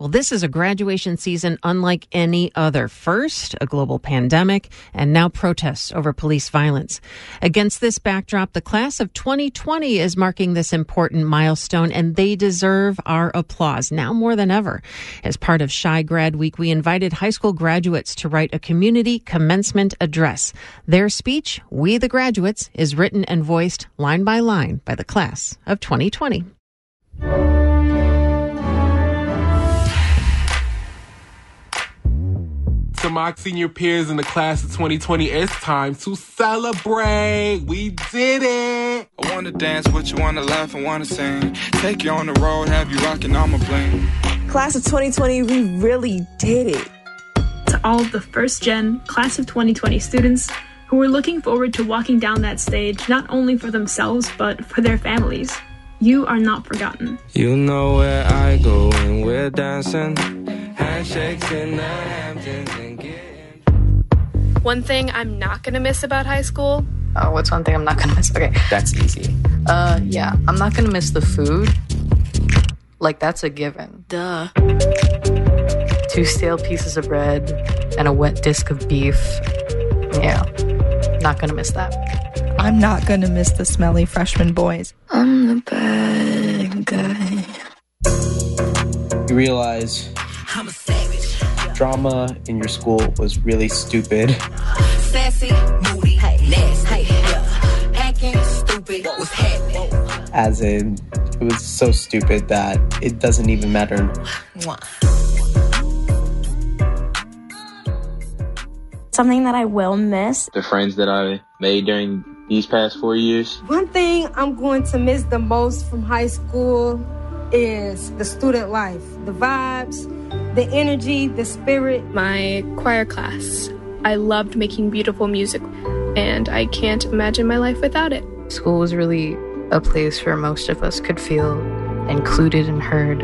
Well, this is a graduation season unlike any other. First, a global pandemic, and now protests over police violence. Against this backdrop, the class of 2020 is marking this important milestone, and they deserve our applause now more than ever. As part of Chi Grad Week, we invited high school graduates to write a community commencement address. Their speech, We the Graduates, is written and voiced line by line by the class of 2020. To my senior peers in the class of 2020, it's time to celebrate. We did it. I wanna dance with you, wanna laugh and wanna sing. Take you on the road, have you rocking on my bling. Class of 2020, we really did it. To all of the first gen class of 2020 students who were looking forward to walking down that stage, not only for themselves, but for their families. You are not forgotten. You know where I go when we're dancing. Handshakes in the Hamptons and getting. One thing I'm not gonna miss about high school Oh, what's one thing I'm not gonna miss? Okay. That's easy. Uh, yeah, I'm not gonna miss the food. Like, that's a given. Duh. Two stale pieces of bread and a wet disc of beef. Yeah, not gonna miss that. I'm not gonna miss the smelly freshman boys. I'm the bad guy. You realize I'm a savage. Drama in your school was really stupid. Sassy, moody, nasty. Yeah. Acting stupid. What's happening? As in, it was so stupid that it doesn't even matter. Something that I will miss. The friends that I made during these past four years. One thing I'm going to miss the most from high school is the student life, the vibes, the energy, the spirit. My choir class. I loved making beautiful music, and I can't imagine my life without it. School was really a place where most of us could feel included and heard.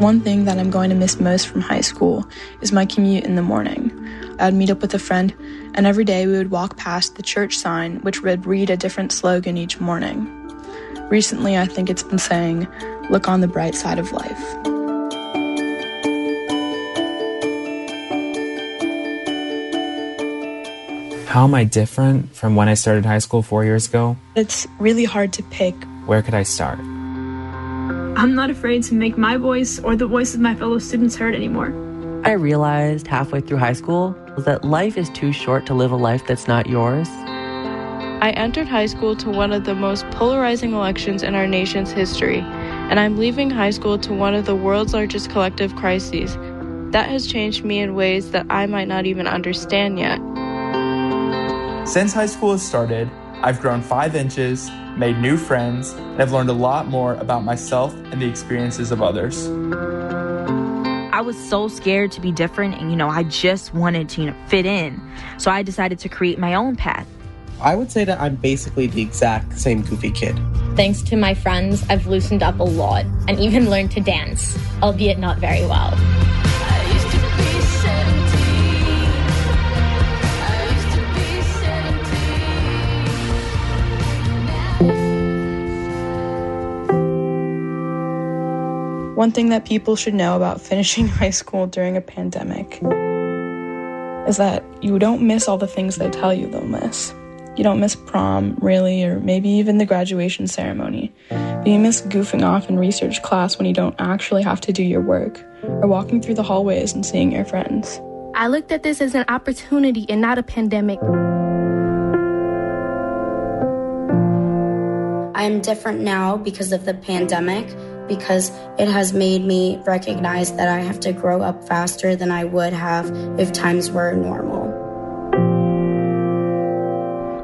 One thing that I'm going to miss most from high school is my commute in the morning. I would meet up with a friend, and every day we would walk past the church sign, which would read a different slogan each morning. Recently, I think it's been saying, Look on the bright side of life. How am I different from when I started high school four years ago? It's really hard to pick. Where could I start? I'm not afraid to make my voice or the voice of my fellow students heard anymore. I realized halfway through high school that life is too short to live a life that's not yours. I entered high school to one of the most polarizing elections in our nation's history, and I'm leaving high school to one of the world's largest collective crises. That has changed me in ways that I might not even understand yet. Since high school has started, I've grown five inches, made new friends, and I've learned a lot more about myself and the experiences of others. I was so scared to be different, and you know, I just wanted to you know, fit in. So I decided to create my own path. I would say that I'm basically the exact same goofy kid. Thanks to my friends, I've loosened up a lot and even learned to dance, albeit not very well. One thing that people should know about finishing high school during a pandemic is that you don't miss all the things they tell you they'll miss. You don't miss prom, really, or maybe even the graduation ceremony. But you miss goofing off in research class when you don't actually have to do your work, or walking through the hallways and seeing your friends. I looked at this as an opportunity and not a pandemic. I'm different now because of the pandemic, because it has made me recognize that I have to grow up faster than I would have if times were normal.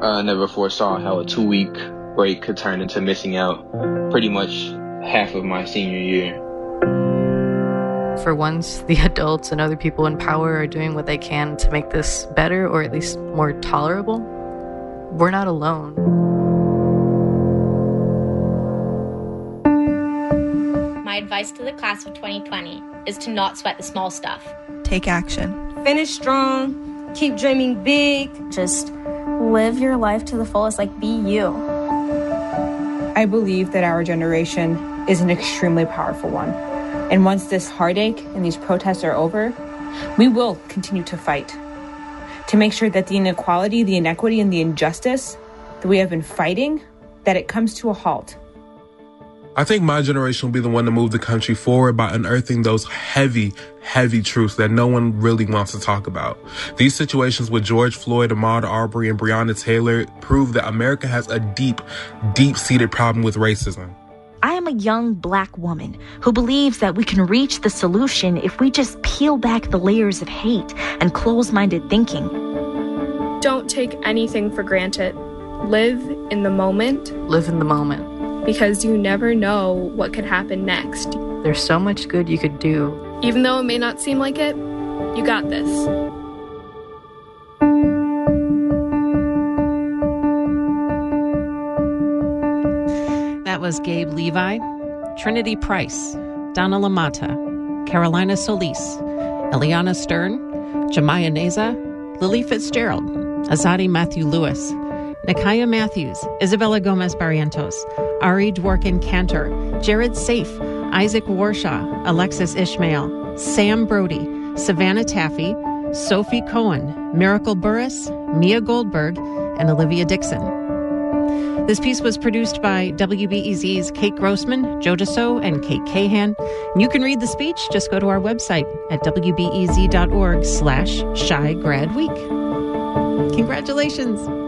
I never foresaw how a two week break could turn into missing out pretty much half of my senior year. For once, the adults and other people in power are doing what they can to make this better or at least more tolerable. We're not alone. Advice to the class of 2020 is to not sweat the small stuff. Take action. Finish strong. Keep dreaming big. Just live your life to the fullest, like be you. I believe that our generation is an extremely powerful one. And once this heartache and these protests are over, we will continue to fight to make sure that the inequality, the inequity, and the injustice that we have been fighting, that it comes to a halt. I think my generation will be the one to move the country forward by unearthing those heavy, heavy truths that no one really wants to talk about. These situations with George Floyd, Ahmaud Arbery, and Breonna Taylor prove that America has a deep, deep seated problem with racism. I am a young black woman who believes that we can reach the solution if we just peel back the layers of hate and close minded thinking. Don't take anything for granted. Live in the moment. Live in the moment. Because you never know what could happen next. There's so much good you could do. Even though it may not seem like it, you got this. That was Gabe Levi, Trinity Price, Donna Lamata, Carolina Solis, Eliana Stern, Jemiah Neza, Lily Fitzgerald, Azadi Matthew Lewis, Nikaya Matthews, Isabella Gomez Barrientos, Ari Dworkin Cantor, Jared Safe, Isaac Warshaw, Alexis Ishmael, Sam Brody, Savannah Taffy, Sophie Cohen, Miracle Burris, Mia Goldberg, and Olivia Dixon. This piece was produced by WBEZ's Kate Grossman, Joe DeSo, and Kate Cahan. You can read the speech. Just go to our website at wbez.org slash chi grad week. Congratulations.